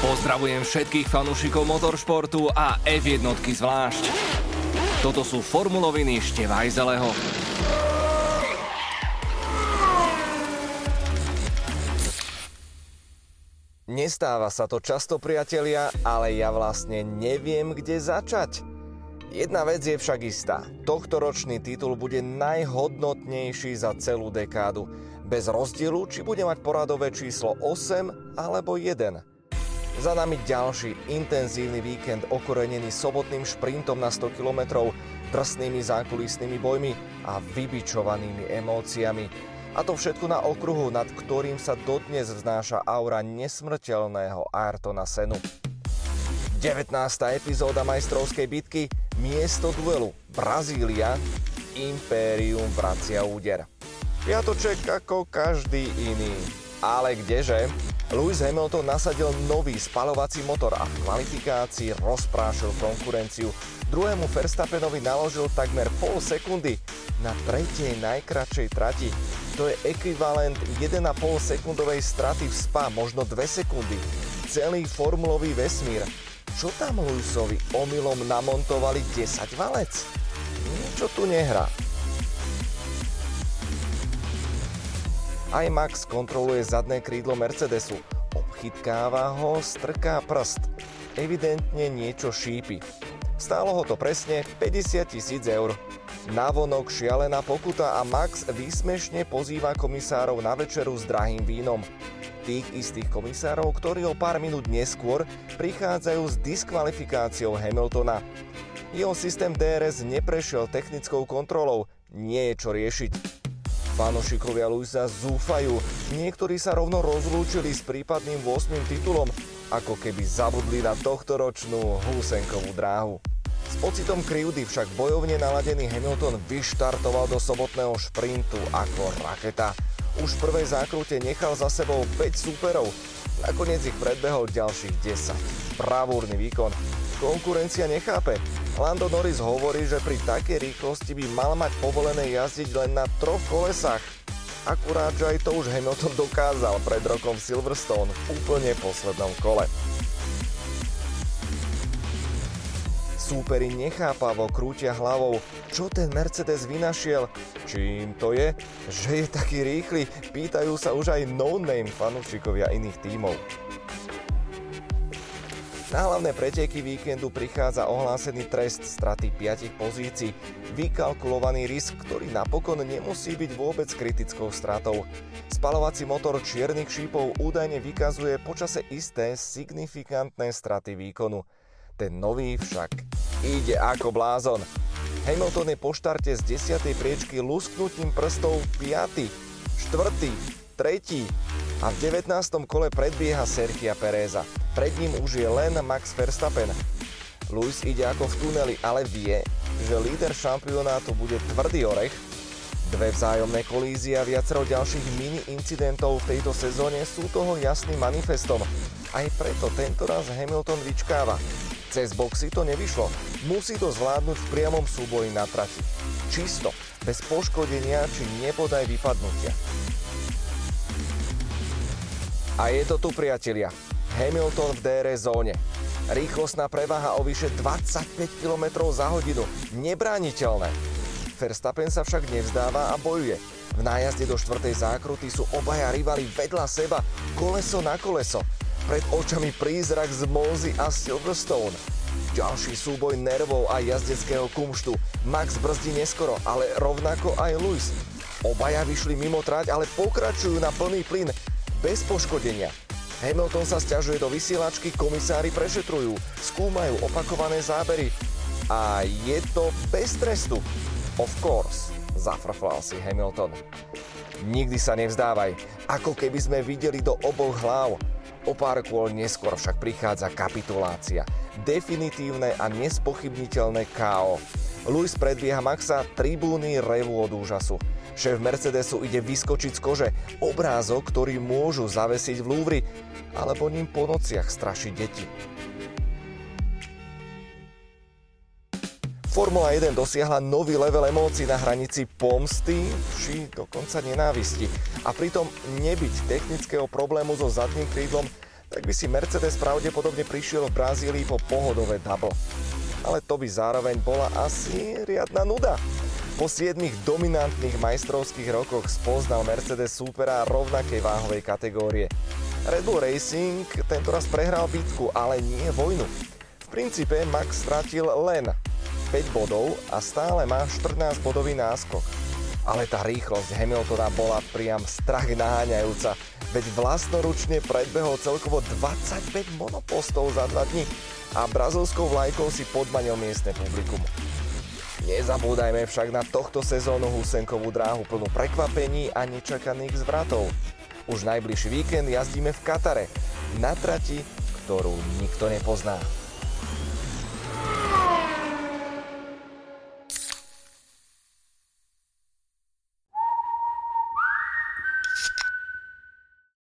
Pozdravujem všetkých fanúšikov motoršportu a F1 zvlášť. Toto sú formuloviny Števajzeleho. Nestáva sa to často, priatelia, ale ja vlastne neviem, kde začať. Jedna vec je však istá. Tohtoročný titul bude najhodnotnejší za celú dekádu. Bez rozdielu, či bude mať poradové číslo 8 alebo 1. Za nami ďalší intenzívny víkend okorenený sobotným šprintom na 100 km, drsnými zákulisnými bojmi a vybičovanými emóciami. A to všetko na okruhu, nad ktorým sa dodnes vznáša aura nesmrteľného Ayrtona Senu. 19. epizóda majstrovskej bitky, miesto duelu Brazília, Impérium vracia úder. Piatoček ako každý iný. Ale kdeže? Lewis Hamilton nasadil nový spalovací motor a v kvalifikácii rozprášil konkurenciu. Druhému Verstappenovi naložil takmer pol sekundy na tretej najkračšej trati. To je ekvivalent 1,5 sekundovej straty v spa, možno 2 sekundy. Celý formulový vesmír. Čo tam Lewisovi omylom namontovali 10 valec? Niečo tu nehrá. Aj Max kontroluje zadné krídlo Mercedesu. Obchytkáva ho, strká prst. Evidentne niečo šípi. Stálo ho to presne 50 tisíc eur. Navonok šialená pokuta a Max výsmešne pozýva komisárov na večeru s drahým vínom. Tých istých komisárov, ktorí o pár minút neskôr prichádzajú s diskvalifikáciou Hamiltona. Jeho systém DRS neprešiel technickou kontrolou, nie je čo riešiť. Fanošikovia Luisa zúfajú, niektorí sa rovno rozlúčili s prípadným 8. titulom, ako keby zabudli na tohtoročnú húsenkovú dráhu. S pocitom krivdy však bojovne naladený Hamilton vyštartoval do sobotného šprintu ako raketa. Už v prvej zákrute nechal za sebou 5 súperov, nakoniec ich predbehol ďalších 10. Bravúrny výkon. Konkurencia nechápe, Lando Norris hovorí, že pri takej rýchlosti by mal mať povolené jazdiť len na troch kolesách. Akurát, že aj to už Hamilton dokázal pred rokom v Silverstone v úplne poslednom kole. Súperi nechápavo krútia hlavou, čo ten Mercedes vynašiel, čím to je, že je taký rýchly, pýtajú sa už aj no-name fanúšikovia iných tímov. Na hlavné preteky víkendu prichádza ohlásený trest straty 5 pozícií, vykalkulovaný risk, ktorý napokon nemusí byť vôbec kritickou stratou. Spalovací motor čiernych šípov údajne vykazuje počase isté signifikantné straty výkonu. Ten nový však ide ako blázon. Hamilton je po štarte z 10. priečky lusknutím prstov 5., 4., 3. a v 19. kole predbieha Sergia Pereza. Pred ním už je len Max Verstappen. Lewis ide ako v tuneli, ale vie, že líder šampionátu bude tvrdý orech. Dve vzájomné kolízie a viacero ďalších mini incidentov v tejto sezóne sú toho jasným manifestom. Aj preto tento raz Hamilton vyčkáva. Cez boxy to nevyšlo. Musí to zvládnuť v priamom súboji na trati. Čisto, bez poškodenia či nepodaj vypadnutia. A je to tu, priatelia. Hamilton v DRS zóne. Rýchlostná prevaha o vyše 25 km za hodinu. Nebrániteľné. Verstappen sa však nevzdáva a bojuje. V nájazde do štvrtej zákruty sú obaja rivali vedľa seba, koleso na koleso. Pred očami prízrak z Mozy a Silverstone. Ďalší súboj nervov a jazdeckého kumštu. Max brzdí neskoro, ale rovnako aj Lewis. Obaja vyšli mimo trať, ale pokračujú na plný plyn, bez poškodenia. Hamilton sa stiažuje do vysielačky, komisári prešetrujú, skúmajú opakované zábery a je to bez trestu. Of course, zafrflal si Hamilton. Nikdy sa nevzdávaj, ako keby sme videli do oboch hlav. O pár kôl neskôr však prichádza kapitulácia. Definitívne a nespochybniteľné KO. Lewis predbieha Maxa, tribúny revu od úžasu. Šéf Mercedesu ide vyskočiť z kože. Obrázok, ktorý môžu zavesiť v Louvre, alebo ním po nociach strašiť deti. Formula 1 dosiahla nový level emócií na hranici pomsty či dokonca nenávisti. A pritom nebyť technického problému so zadným krídlom tak by si Mercedes pravdepodobne prišiel v Brazílii po pohodové double. Ale to by zároveň bola asi riadna nuda. Po 7 dominantných majstrovských rokoch spoznal Mercedes súpera rovnakej váhovej kategórie. Red Bull Racing tentoraz prehral bitku, ale nie vojnu. V princípe Max stratil len 5 bodov a stále má 14 bodový náskok. Ale tá rýchlosť Hamiltona bola priam strach naháňajúca, veď vlastnoručne predbehol celkovo 25 monopostov za 2 dní a brazilskou vlajkou si podmanil miestne publikum. Nezabúdajme však na tohto sezónu Husenkovú dráhu plnú prekvapení a nečakaných zvratov. Už najbližší víkend jazdíme v Katare, na trati, ktorú nikto nepozná.